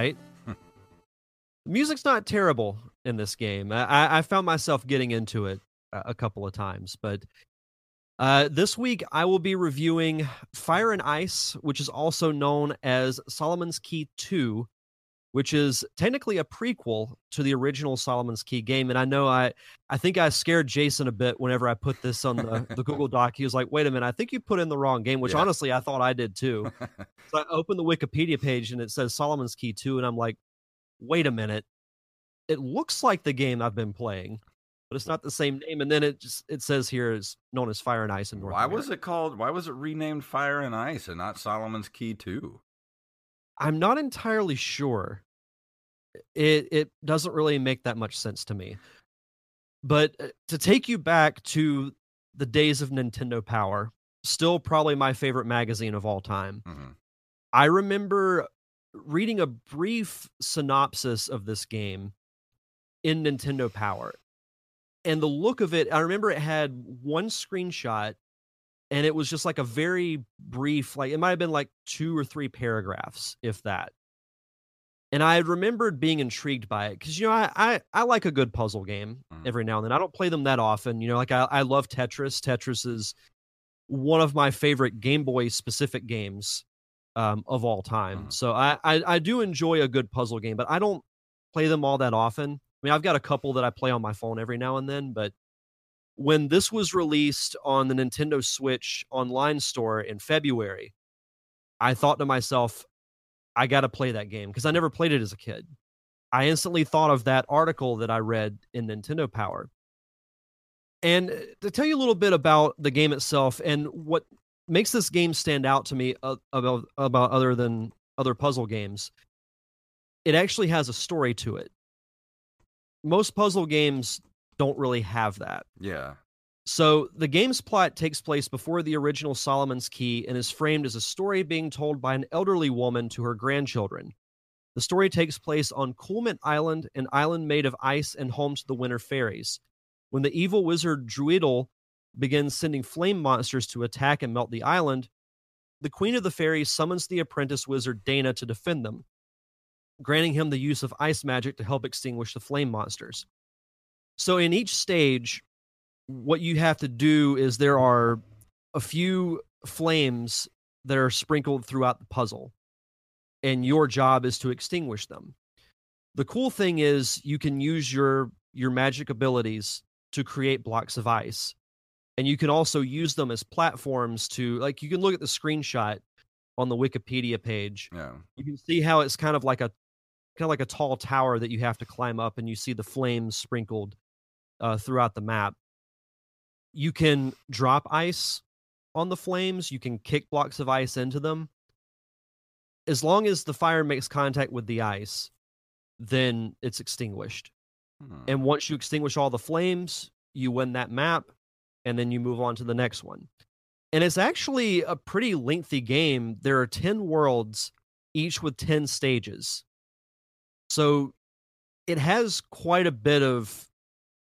Right? music's not terrible in this game. I, I- found myself getting into it a couple of times, but uh, this week I will be reviewing Fire and Ice, which is also known as Solomon's Key 2, which is technically a prequel to the original Solomon's Key game. And I know I, I think I scared Jason a bit whenever I put this on the, the Google Doc. He was like, wait a minute, I think you put in the wrong game, which Yeah. honestly I thought I did too. So I opened the Wikipedia page and it says Solomon's Key 2, and I'm like, wait a minute. It looks like the game I've been playing, but it's not the same name. And then it just it says here is known as Fire and Ice in North Why America. was it called? Why was it renamed Fire and Ice and not Solomon's Key Two? I'm not entirely sure. It it doesn't really make that much sense to me. But uh, to take you back to the days of Nintendo Power, still probably my favorite magazine of all time. Mhm. I remember reading a brief synopsis of this game in Nintendo Power. And the look of it, I remember it had one screenshot and it was just like a very brief, like it might have been like two or three paragraphs, if that. And I remembered being intrigued by it because you know I, I I like a good puzzle game Mhm. every now and then. I don't play them that often. You know, like I, I love Tetris. Tetris is one of my favorite Game Boy specific games um, of all time. Mhm. So I, I I do enjoy a good puzzle game, but I don't play them all that often. I mean, I've got a couple that I play on my phone every now and then, but when this was released on the Nintendo Switch online store in February, I thought to myself, I got to play that game because I never played it as a kid. I instantly thought of that article that I read in Nintendo Power. And uh, to tell you a little bit about the game itself and what makes this game stand out to me uh, about about other than other puzzle games, it actually has a story to it. Most puzzle games don't really have that. Yeah. So the game's plot takes place before the original Solomon's Key and is framed as a story being told by an elderly woman to her grandchildren. The story takes place on Coolmint Island, an island made of ice and home to the winter fairies. When the evil wizard Druidle begins sending flame monsters to attack and melt the island, the queen of the fairies summons the apprentice wizard Dana to defend them, granting him the use of ice magic to help extinguish the flame monsters. So in each stage, what you have to do is there are a few flames that are sprinkled throughout the puzzle and your job is to extinguish them. The cool thing is you can use your your magic abilities to create blocks of ice and you can also use them as platforms to like you can look at the screenshot on the wikipedia page. Yeah. you can see how it's kind of like a kind of like a tall tower that you have to climb up and you see the flames sprinkled uh, throughout the map you can drop ice on the flames you can kick blocks of ice into them. As long as the fire makes contact with the ice then it's extinguished. Hmm. and once you extinguish all the flames you win that map and then you move on to the next one. And it's actually a pretty lengthy game. There are 10 worlds each with 10 stages. So it has quite a bit of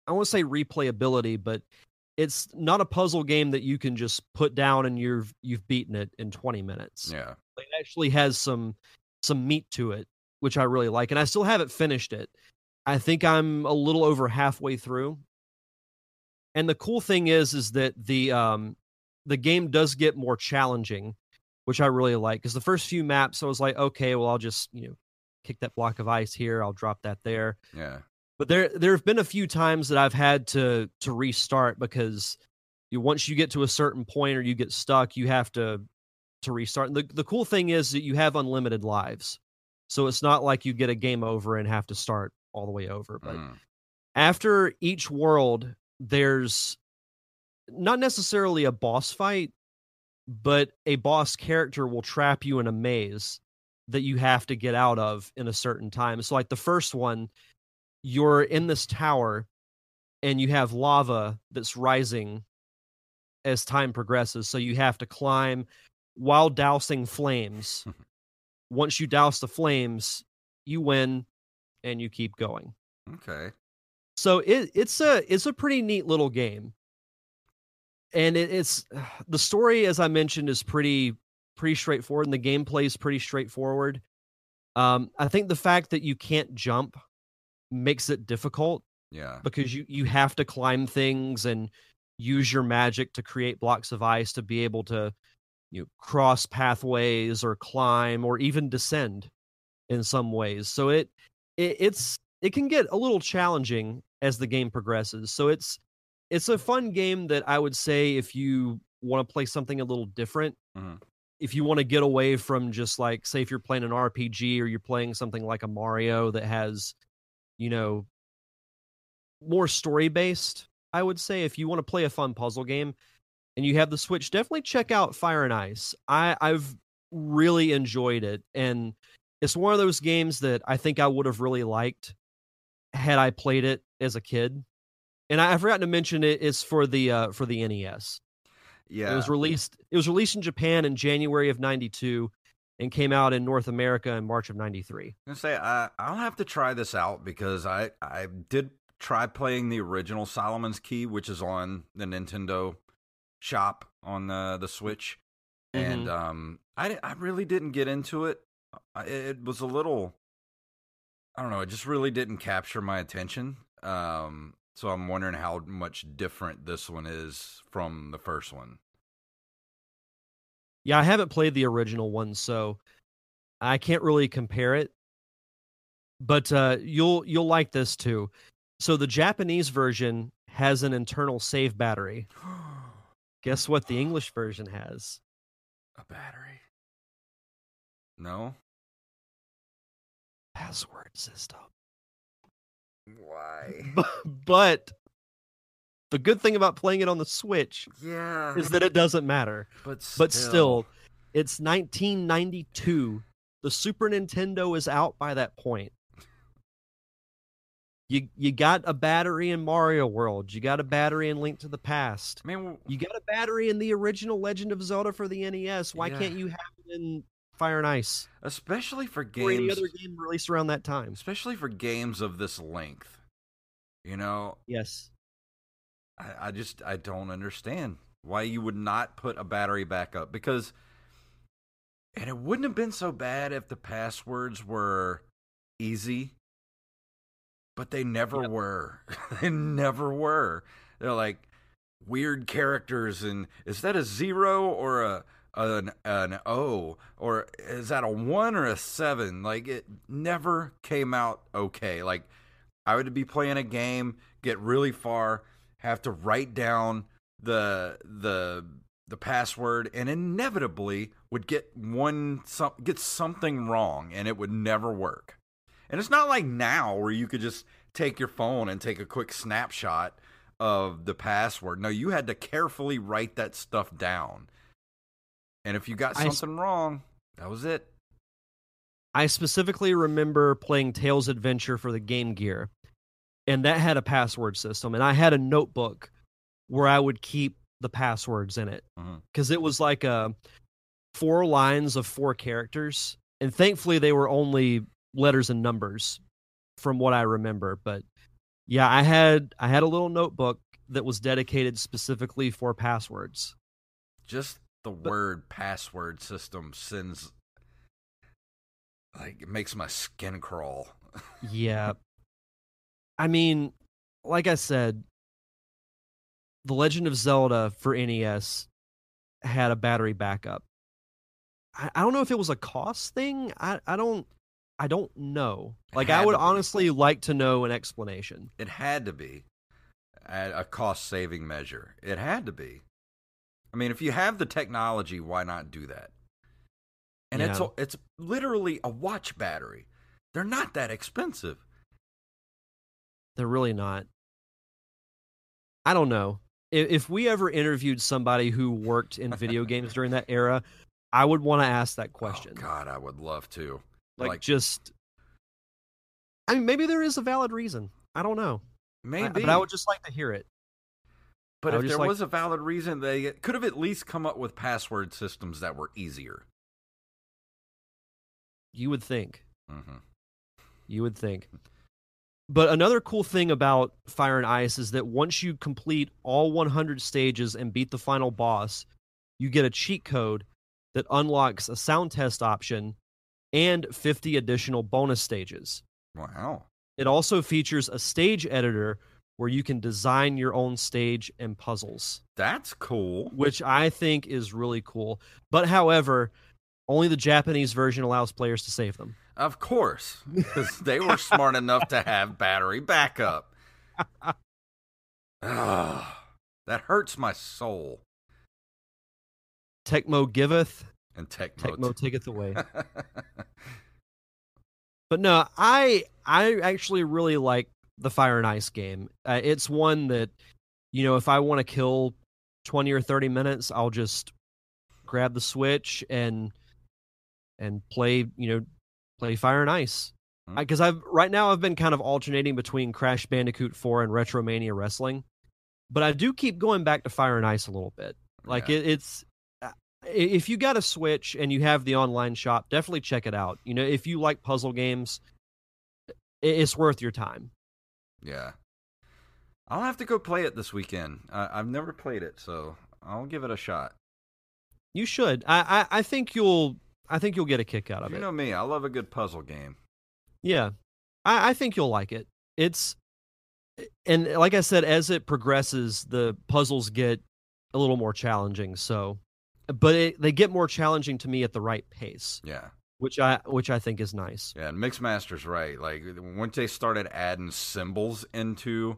i won't say replayability but it's not a puzzle game that you can just put down and you've you've beaten it in 20 minutes. Yeah. It actually has some some meat to it, which I really like, and I still haven't finished it. I think I'm a little over halfway through. And the cool thing is, is that the um the game does get more challenging, which I really like. Because the first few maps, I was like, okay, well, I'll just you know kick that block of ice here, I'll drop that there. Yeah. But there there have been a few times that I've had to to restart because you once you get to a certain point or you get stuck, you have to to restart. And the the cool thing is that you have unlimited lives. So it's not like you get a game over and have to start all the way over. But Mm. after each world, there's not necessarily a boss fight, but a boss character will trap you in a maze that you have to get out of in a certain time. So, like the first one, you're in this tower and you have lava that's rising as time progresses. So, you have to climb while dousing flames. Once you douse the flames, you win and you keep going. Okay. So it it's a it's a pretty neat little game, and it, it's the story as I mentioned is pretty pretty straightforward, and the gameplay is pretty straightforward. Um, I think the fact that you can't jump makes it difficult Yeah. because you you have to climb things and use your magic to create blocks of ice to be able to you know, cross pathways or climb or even descend in some ways. So it, it it's it can get a little challenging as the game progresses. So it's it's a fun game that I would say if you want to play something a little different, Mhm. if you want to get away from just like say if you're playing an RPG or you're playing something like a Mario that has, you know, more story based, I would say if you want to play a fun puzzle game and you have the Switch, definitely check out Fire and Ice. I I've really enjoyed it and it's one of those games that I think I would have really liked had I played it as a kid. And I, I forgot to mention it is for the uh, for the NES. Yeah. It was released. It was released in Japan in January of '92, and came out in North America in March of '93. I'm gonna say I I'll have to try this out because I I did try playing the original Solomon's Key, which is on the Nintendo shop on the the Switch, and um I I really didn't get into it. It was a little I don't know. It just really didn't capture my attention. Um, so I'm wondering how much different this one is from the first one. Yeah, I haven't played the original one, so I can't really compare it. But uh, you'll you'll like this too. So the Japanese version has an internal save battery. Guess what the English version has? A battery? No. Password system. Why? but the good thing about playing it on the Switch Yeah. is that it doesn't matter. But But still, it's 1992. The Super Nintendo is out by that point. You you got a battery in Mario World. You got a battery in Link to the Past. I mean, You got a battery in the original Legend of Zelda for the NES. Why Yeah. can't you have it in Fire and Ice especially for or any games, other game released around that time? especially for games of this length. You know, Yes. I, I just I don't understand why you would not put a battery backup because, and it wouldn't have been so bad if the passwords were easy, but they never Yep. were. they never were. They're like weird characters, and is that a zero or a an an O or is that a one or a seven? Like it never came out okay. Like I would be playing a game, get really far, have to write down the the the password, and inevitably would get one some get something wrong, and it would never work. And it's not like now where you could just take your phone and take a quick snapshot of the password. No, you had to carefully write that stuff down. And if you got I something wrong, that was it. I specifically remember playing Tails Adventure for the Game Gear, and that had a password system, and I had a notebook where I would keep the passwords in it mm-hmm. because it was like a four lines of four characters, and thankfully they were only letters and numbers from what I remember. But Yeah, I had I had a little notebook that was dedicated specifically for passwords. Just the word password system sends like it makes my skin crawl. Yeah. I mean, like I said, The Legend of Zelda for NES had a battery backup. I, I don't know if it was a cost thing. I, I don't I don't know. Like I would honestly like to know an explanation. It had to be a cost saving measure. It had to be. I mean, if you have the technology, why not do that? And it's a, it's literally a watch battery. They're not that expensive. They're really not. I don't know. If, if we ever interviewed somebody who worked in video games during that era, I would want to ask that question. Oh God, I would love to. like, like- just I mean maybe there is a valid reason. I don't know. I- Maybe, but I would just like to hear it. But if there like- was a valid reason, they could have at least come up with password systems that were easier. You would think. hmm You would think. But another cool thing about Fire and Ice is that once you complete all 100 stages and beat the final boss, you get a cheat code that unlocks a sound test option and 50 additional bonus stages. Wow. It also features a stage editor where you can design your own stage and puzzles, That's cool. which I think is really cool. But however, only the Japanese version allows players to save them. Of course, because they were smart enough to have battery backup. Ugh, that hurts my soul. Tecmo giveth, And Tecmo. Tecmo taketh away. But no, I I actually really like the Fire and Ice game. Uh, it's one that you know, if I want to kill 20 or 30 minutes, I'll just grab the Switch and and play, you know, play Fire and Ice. Hmm. Because I've right now I've been kind of alternating between Crash Bandicoot 4 and Retromania Wrestling, but I do keep going back to Fire and Ice a little bit. Like Yeah. it, it's uh, if you got a Switch and you have the online shop, definitely check it out. You know, if you like puzzle games, it's worth your time. Yeah. I'll have to go play it this weekend. I, I've never played it, so I'll give it a shot. You should. I, I, I think you'll. I think you'll get a kick out of You it. You know me, I love a good puzzle game. Yeah, I, I think you'll like it. It's, and like I said, as it progresses, the puzzles get a little more challenging. So, but it, they get more challenging to me at the right pace, Yeah. which I which I think is nice. Yeah, and Mixmaster's right. Like once they started adding symbols into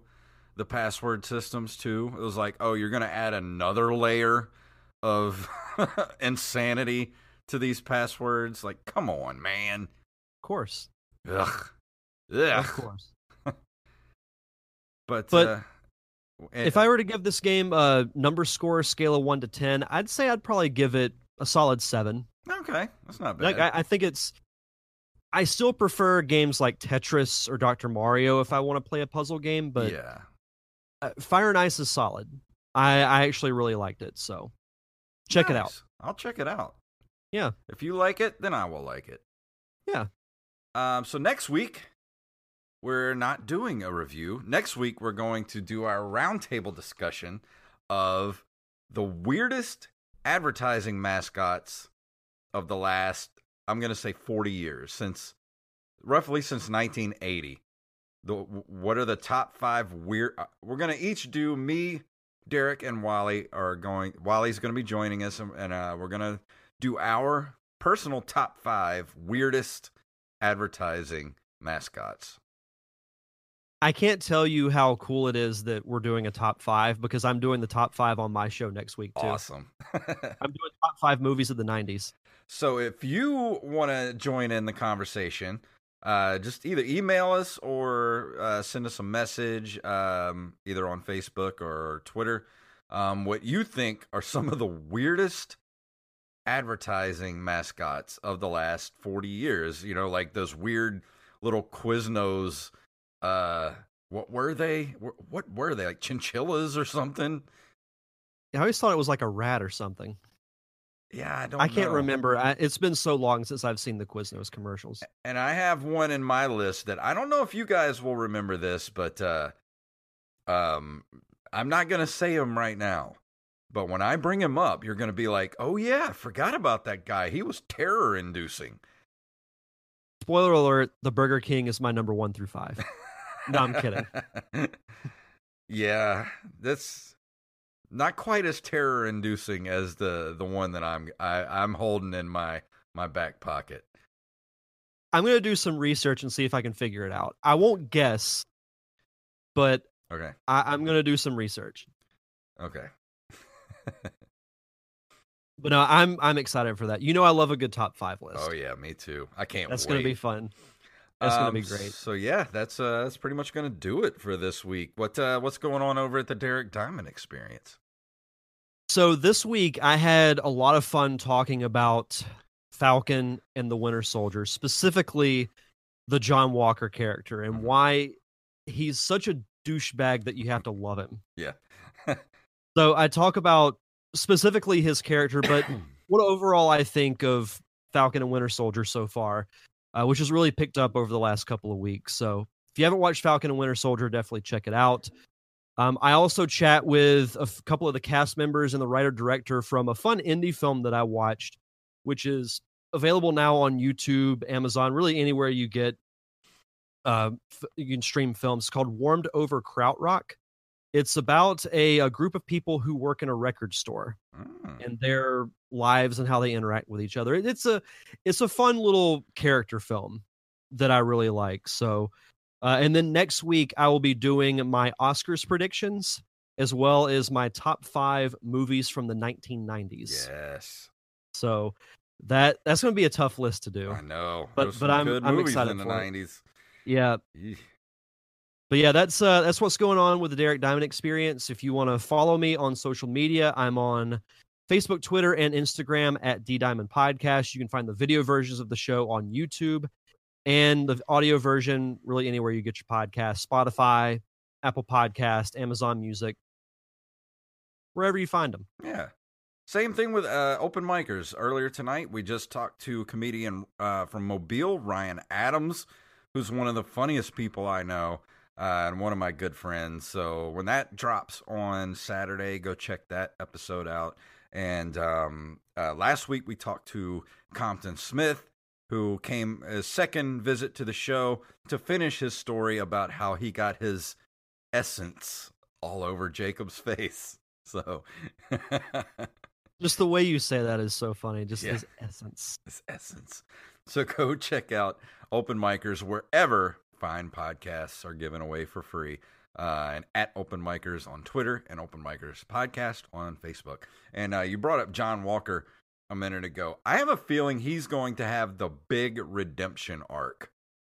the password systems too, it was like, oh, you're gonna add another layer of insanity to these passwords. Like, come on, man. Of course, Ugh. of course. But, But uh, if I were to give this game a number score scale of one to ten, I'd say I'd probably give it a solid seven. okay, that's not bad. Like I, I think it's. I still prefer games like Tetris or Dr. Mario if I want to play a puzzle game, but yeah, uh, Fire and Ice is solid. I, I actually really liked it, so check it out. I'll check it out. Yeah. If you like it, then I will like it. Yeah. Um, so next week, we're not doing a review. Next week, we're going to do our roundtable discussion of the weirdest advertising mascots of the last, I'm going to say 40 years, since roughly since 1980. The, what are the top five weird? uh, We're going to each do me, Derek, and Wally are going. Wally's going to be joining us, and, and uh, we're going to do our personal top five weirdest advertising mascots. I can't tell you how cool it is that we're doing a top five because I'm doing the top five on my show next week too. Awesome. I'm doing top five movies of the '90s. so if you want to join in the conversation, uh, just either email us or uh, send us a message, um, either on Facebook or Twitter. Um, what you think are some of the weirdest advertising mascots of the last 40 years? You know, like those weird little Quiznos. Uh, what were they? What were they? Like chinchillas or something? I always thought it was like a rat or something. Yeah, I don't. I can't know. remember. I, it's been so long since I've seen the Quiznos commercials. And I have one in my list that I don't know if you guys will remember this, but uh, um, I'm not gonna say them right now. But when I bring him up, you're gonna be like, "Oh yeah, I forgot about that guy. He was terror-inducing." Spoiler alert: the Burger King is my number one through five. No, I'm kidding. yeah, that's not quite as terror-inducing as the the one that I'm I, I'm holding in my my back pocket. I'm gonna do some research and see if I can figure it out. I won't guess, but Okay. I, I'm gonna do some research. Okay. But no, I'm I'm excited for that. You know, I love a good top five list. Oh yeah, me too. I can't That's wait. gonna be fun. That's gonna be Um, great. So yeah, that's uh that's pretty much gonna do it for this week. What uh what's going on over at the Derek Diamond experience? So this week I had a lot of fun talking about Falcon and the Winter Soldier, specifically the John Walker character and Mhm. why he's such a douchebag that you have to love him. Yeah. So I talk about specifically his character, but what overall I think of Falcon and Winter Soldier so far, uh, which has really picked up over the last couple of weeks. So if you haven't watched Falcon and Winter Soldier, definitely check it out. Um, I also chat with a f- couple of the cast members and the writer director from a fun indie film that I watched, which is available now on YouTube, Amazon, really anywhere you get uh, f- you can stream films. Called Warmed Over Krautrock. It's about a, a group of people who work in a record store Mm. and their lives and how they interact with each other. It's a it's a fun little character film that I really like. So, uh, and then next week I will be doing my Oscars predictions as well as my top five movies from the 1990s. Yes. So that that's going to be a tough list to do. I know. But- but I'm- I'm excited in the for it. 90s. Yeah, Eesh. But yeah, that's uh that's what's going on with the Derek Diamond experience. If you want to follow me on social media, I'm on Facebook, Twitter, and Instagram at D Diamond Podcast. You can find the video versions of the show on YouTube and the audio version really anywhere you get your podcast, Spotify, Apple Podcast, Amazon Music, wherever you find them. Yeah. Same thing with uh, open micers. Earlier tonight, we just talked to a comedian uh, from Mobile, Ryan Adams, who's one of the funniest people I know uh, and one of my good friends. So when that drops on Saturday, go check that episode out. And um, uh, last week, we talked to Compton Smith, who came a second visit to the show to finish his story about how he got his essence all over Jacob's face. So. Just the way you say that is so funny. Just Yeah. his essence. His essence. So go check out Open Micers wherever fine podcasts are given away for free. Uh, and at Open Micers on Twitter and Open Micers Podcast on Facebook. And uh, you brought up John Walker a minute ago. I have a feeling he's going to have the big redemption arc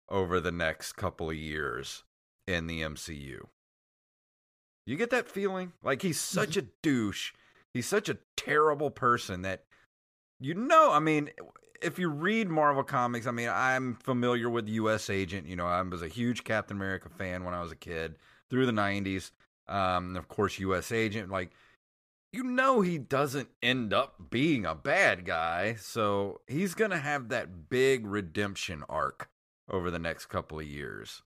over the next couple of years in the MCU. You get that feeling? Like he's such a douche. He's such a terrible person that you know, I mean, if you read Marvel comics, I mean, I'm familiar with US Agent. You know, I was a huge Captain America fan when I was a kid through the 90s. Um, of course, US Agent. Like, you know, he doesn't end up being a bad guy. So he's to have that big redemption arc over the next couple of years.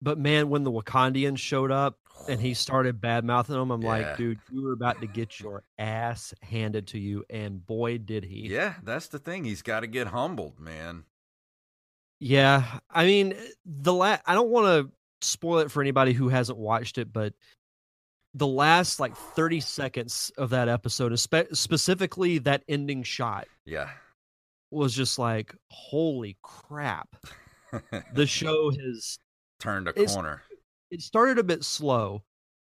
But man, when the Wakandians showed up and he started bad mouthing them, I'm Yeah. like, dude, you were about to get your ass handed to you, and boy, did he! Yeah, that's the thing. He's got to get humbled, man. Yeah, I mean, the la- I don't want to spoil it for anybody who hasn't watched it, but the last like 30 seconds of that episode, espe- specifically that ending shot, Yeah. was just like, holy crap! The show has Turned a It's- corner. it started a bit slow,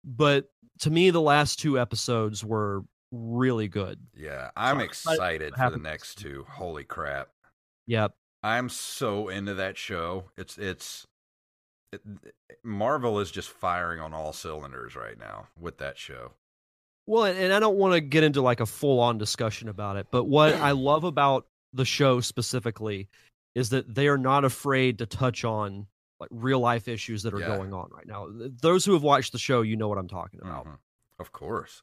but to me, the last two episodes were really good. Yeah, I'm I'm excited for the next two. Holy crap. Yep. I'm so into that show. It's it's it, Marvel is just firing on all cylinders right now with that show. Well, and, and I don't want to get into like a full on discussion about it, but what I love about the show specifically is that they are not afraid to touch on like real life issues that are Yeah. going on right now. Those who have watched the show, you know what I'm talking about. Mhm. Of course.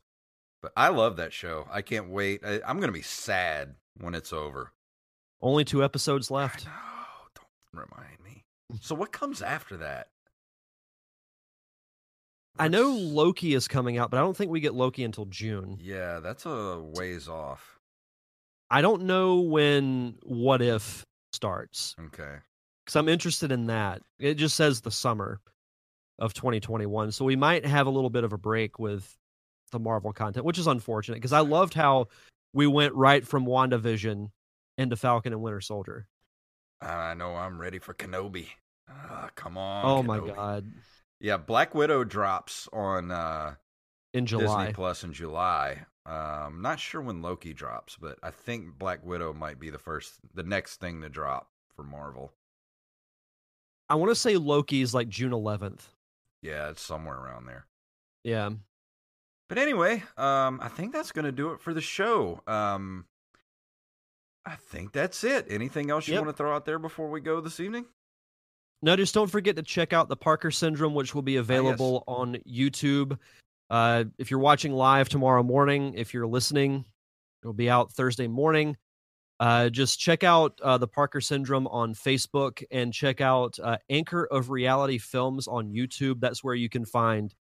But I love that show. I can't wait. I, I'm going to be sad when it's over. Only two episodes left. No, don't remind me. So what comes after that? I know Loki is coming out, but I don't think we get Loki until June. Yeah, that's a ways off. I don't know when What If starts Okay. Because I'm interested in that. It just says the summer of 2021, so we might have a little bit of a break with the Marvel content, which is unfortunate because I loved how we went right from WandaVision into Falcon and Winter Soldier. I know I'm ready for Kenobi. Ah, come on. oh my god! Yeah, Black Widow drops on uh, In July, Disney Plus in July. Um, not sure when Loki drops, but I think Black Widow might be the first, the next thing to drop for Marvel. I want to say Loki is like June 11th. Yeah, it's somewhere around there. Yeah. But anyway, um, I think that's going to do it for the show. Um, I think that's it. Anything else you Yep. want to throw out there before we go this evening? No, just don't forget to check out the Parker Syndrome, which will be available on YouTube. Uh, if you're watching live tomorrow morning, if you're listening, it'll be out Thursday morning. Uh, just check out uh, the Parker Syndrome on Facebook and check out uh, Anchor of Reality Films on YouTube. That's where you can find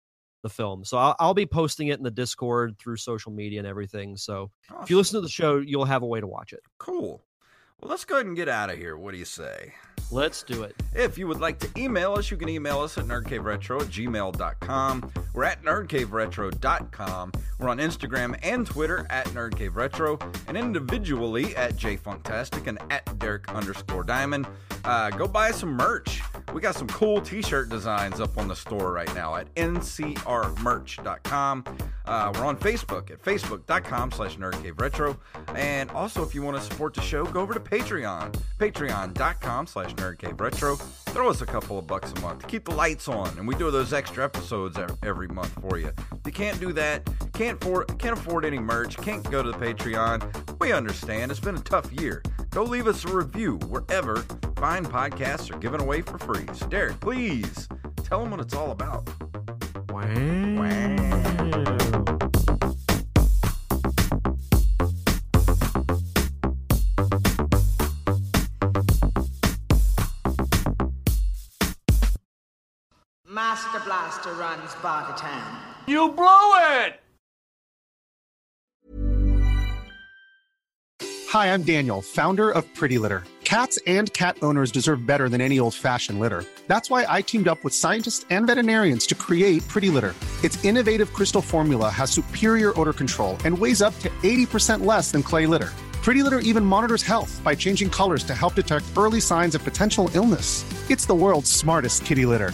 the film. So I'll, I'll be posting it in the Discord through social media and everything. So if you listen to the show, you'll have a way to watch it. Cool. Well, let's go ahead and get out of here. What do you say? Let's do it. If you would like to email us, you can email us at nerdcaveretro at gmail.com. We're at nerdcaveretro.com. We're on Instagram and Twitter at nerdcaveretro and individually at jfunktastic and at Derek underscore diamond. Uh, go buy some merch. We got some cool t-shirt designs up on the store right now at ncrmerch.com. Uh, we're on Facebook at facebook.com slash nerdcaveretro. And also, if you want to support the show, go over to Patreon, patreon.com slash nerdcaveretro. Throw us a couple of bucks a month to keep the lights on, and we do those extra episodes every month for you. If you can't do that, can't afford, can't afford any merch, can't go to the Patreon, we understand. It's been a tough year. Go leave us a review wherever fine podcasts are given away for free. So, Derek, please tell them what it's all about. Master Blaster runs Bartertown. You blew it! Hi, I'm Daniel, founder of Pretty Litter. Cats and cat owners deserve better than any old fashioned litter. That's why I teamed up with scientists and veterinarians to create Pretty Litter. Its innovative crystal formula has superior odor control and weighs up to 80% less than clay litter. Pretty Litter even monitors health by changing colors to help detect early signs of potential illness. It's the world's smartest kitty litter.